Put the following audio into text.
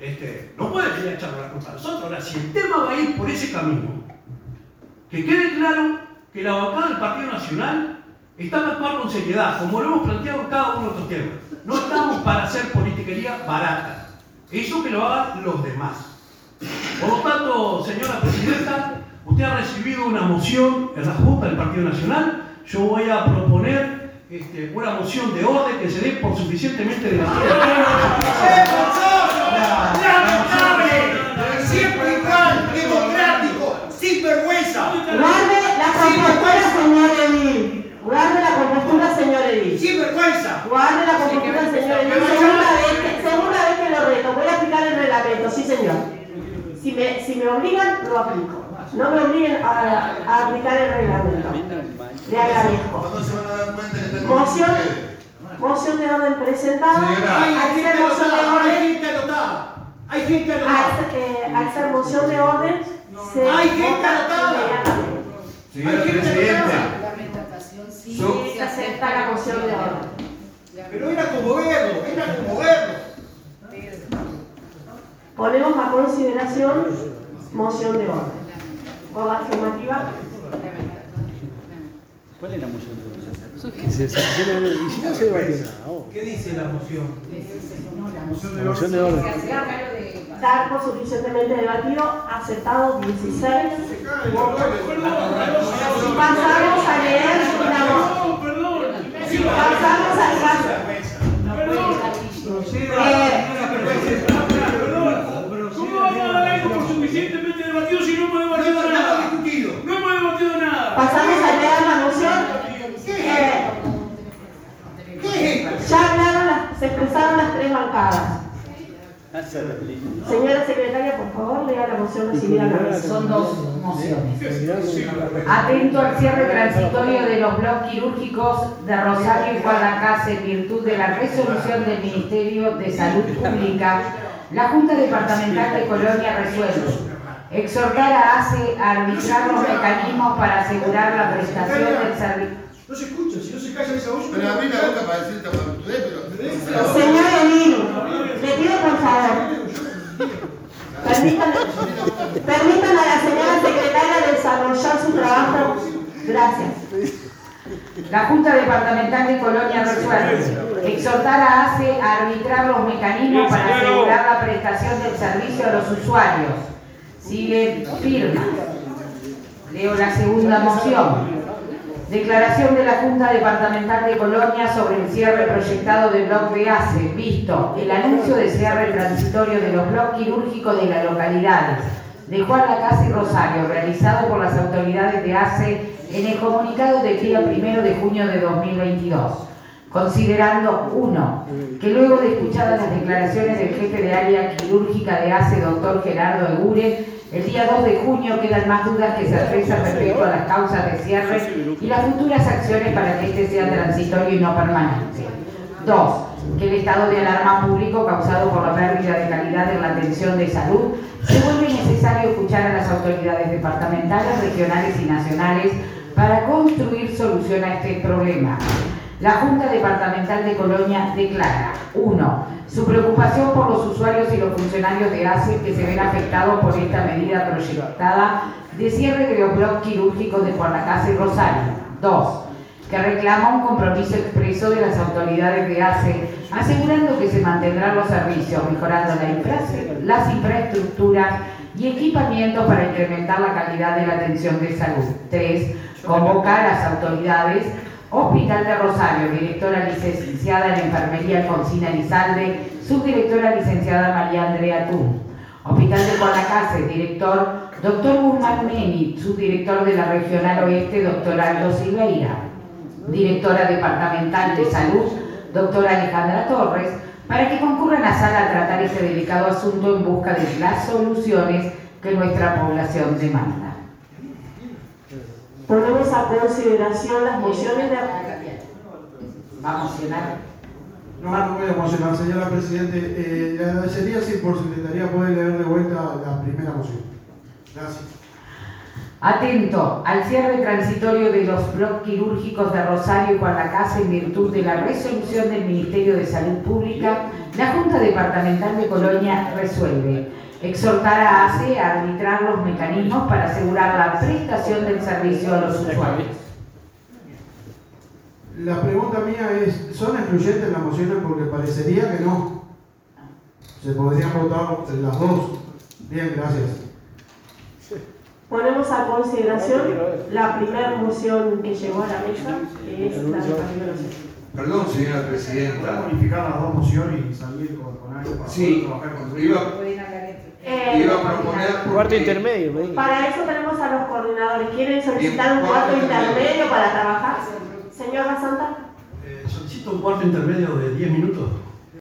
este, no puede venir a echarle la culpa a nosotros. Ahora, si el tema va a ir por ese camino, que quede claro que la bancada del Partido Nacional está a actuar con seriedad, como lo hemos planteado en cada uno de estos temas. No estamos para hacer politiquería barata. Eso que lo hagan los demás. Por lo tanto, señora Presidenta, usted ha recibido una moción en la Junta del Partido Nacional. Yo voy a proponer este, una moción de orden que se dé por suficientemente debatida. ¡Lamentable! Siempre igual, democrático, sin vergüenza. Guarde la compostura, señor Edil. Guarde la compostura, señor Edil. Sin vergüenza. Guarde la compostura, señor Edil. Segunda vez, que, segunda vez que lo reto. Voy a aplicar el reglamento, sí, señor. Si me, si me obligan, lo aplico. No me obliguen a, a aplicar el reglamento. Le agradezco. ¿Cuándo se van a dar cuenta que tenemos Moción, ustedes? moción de orden presentada. Señora. Hay gente hay orden, gente anotada. Hay gente ser, eh, al ser moción de orden, se Hay gente inmediatamente. Señora Hay gente Presidenta, sí, Se acepta la moción de orden. Pero era como verlo, era como verlo. Ponemos a consideración moción de orden. Por la afirmativa, ¿Cuál es la moción de orden? Y si no se debatió nada. oh. ¿Qué dice la moción? La moción de orden. dar por suficientemente debatido, aceptado 16. Bancadas. Señora secretaria, por favor, lea la moción recibida en la mesa. Son dos mociones. Atento al cierre transitorio de los bloques quirúrgicos de Rosario y Guadalajara en virtud de la resolución del Ministerio de Salud Pública, la Junta Departamental de Colonia resuelve exhortar a ACE a arbitrar los mecanismos para asegurar la prestación del servicio. No se escucha, si no se calla esa voz. pero abrí la boca para decir esta barbaridad, pero... Señor Emilio, le pido por favor, permitan a la señora secretaria desarrollar su trabajo. Gracias. La Junta Departamental de Colonia resuelve exhortar a ACE a arbitrar los mecanismos para asegurar la prestación del servicio a los usuarios. Sigue firma. Leo la segunda moción. Declaración de la Junta Departamental de Colonia sobre el cierre proyectado del bloque de ACE, visto. El anuncio de cierre transitorio de los bloques quirúrgicos de las localidades. De Juan Lacase y Rosario, realizado por las autoridades de ACE en el comunicado del día 1 de junio de 2022. Considerando, uno, que luego de escuchadas las declaraciones del jefe de área quirúrgica de ACE, doctor Gerardo Eguren, el día 2 de junio quedan más dudas que se expresan respecto a las causas de cierre y las futuras acciones para que este sea transitorio y no permanente. Dos, que el estado de alarma público causado por la pérdida de calidad en la atención de salud se vuelve necesario escuchar a las autoridades departamentales, regionales y nacionales para construir solución a este problema. La Junta Departamental de Colonia declara 1. Su preocupación por los usuarios y los funcionarios de ACE que se ven afectados por esta medida proyectada de cierre de los bloques quirúrgicos de Guadalajara y Rosario. 2. Que reclama un compromiso expreso de las autoridades de ACE asegurando que se mantendrán los servicios, mejorando la las infraestructuras y equipamientos para incrementar la calidad de la atención de salud. 3. Convocar a las autoridades Hospital de Rosario, directora licenciada en Enfermería Alfonsina Elizalde, subdirectora licenciada María Andrea Tun. Hospital de Guadalajara, director Dr. Guzmán Meni, subdirector de la Regional Oeste, doctor Aldo Silveira. Directora Departamental de Salud, doctora Alejandra Torres, para que concurran a sala a tratar este delicado asunto en busca de las soluciones que nuestra población demanda. A consideración las mociones de... ¿Va a mocionar? No, no voy a emocionar, señora Presidente. Eh, le agradecería si por secretaría puede leer de vuelta la primera moción. Gracias. Atento al cierre transitorio de los bloques quirúrgicos de Rosario y Guadalajara en virtud de la resolución del Ministerio de Salud Pública, la Junta Departamental de Colonia resuelve exhortar a ACE a arbitrar los mecanismos para asegurar la prestación del servicio a los usuarios. La pregunta mía es, ¿son excluyentes las mociones? Porque parecería que no. Se podrían votar las dos. Bien, gracias. Ponemos a consideración la primera moción que llegó a la mesa, que es la de. Perdón, señora ¿Puede presidenta. modificar las dos mociones y salir con, con algo para Sí, poder trabajar con iba, Eh, iba a proponer. Cuarto intermedio. Para eso tenemos a los coordinadores. ¿Quieren solicitar un cuarto intermedio para trabajar? Señor Basanta. Eh, solicito un cuarto intermedio de 10 minutos.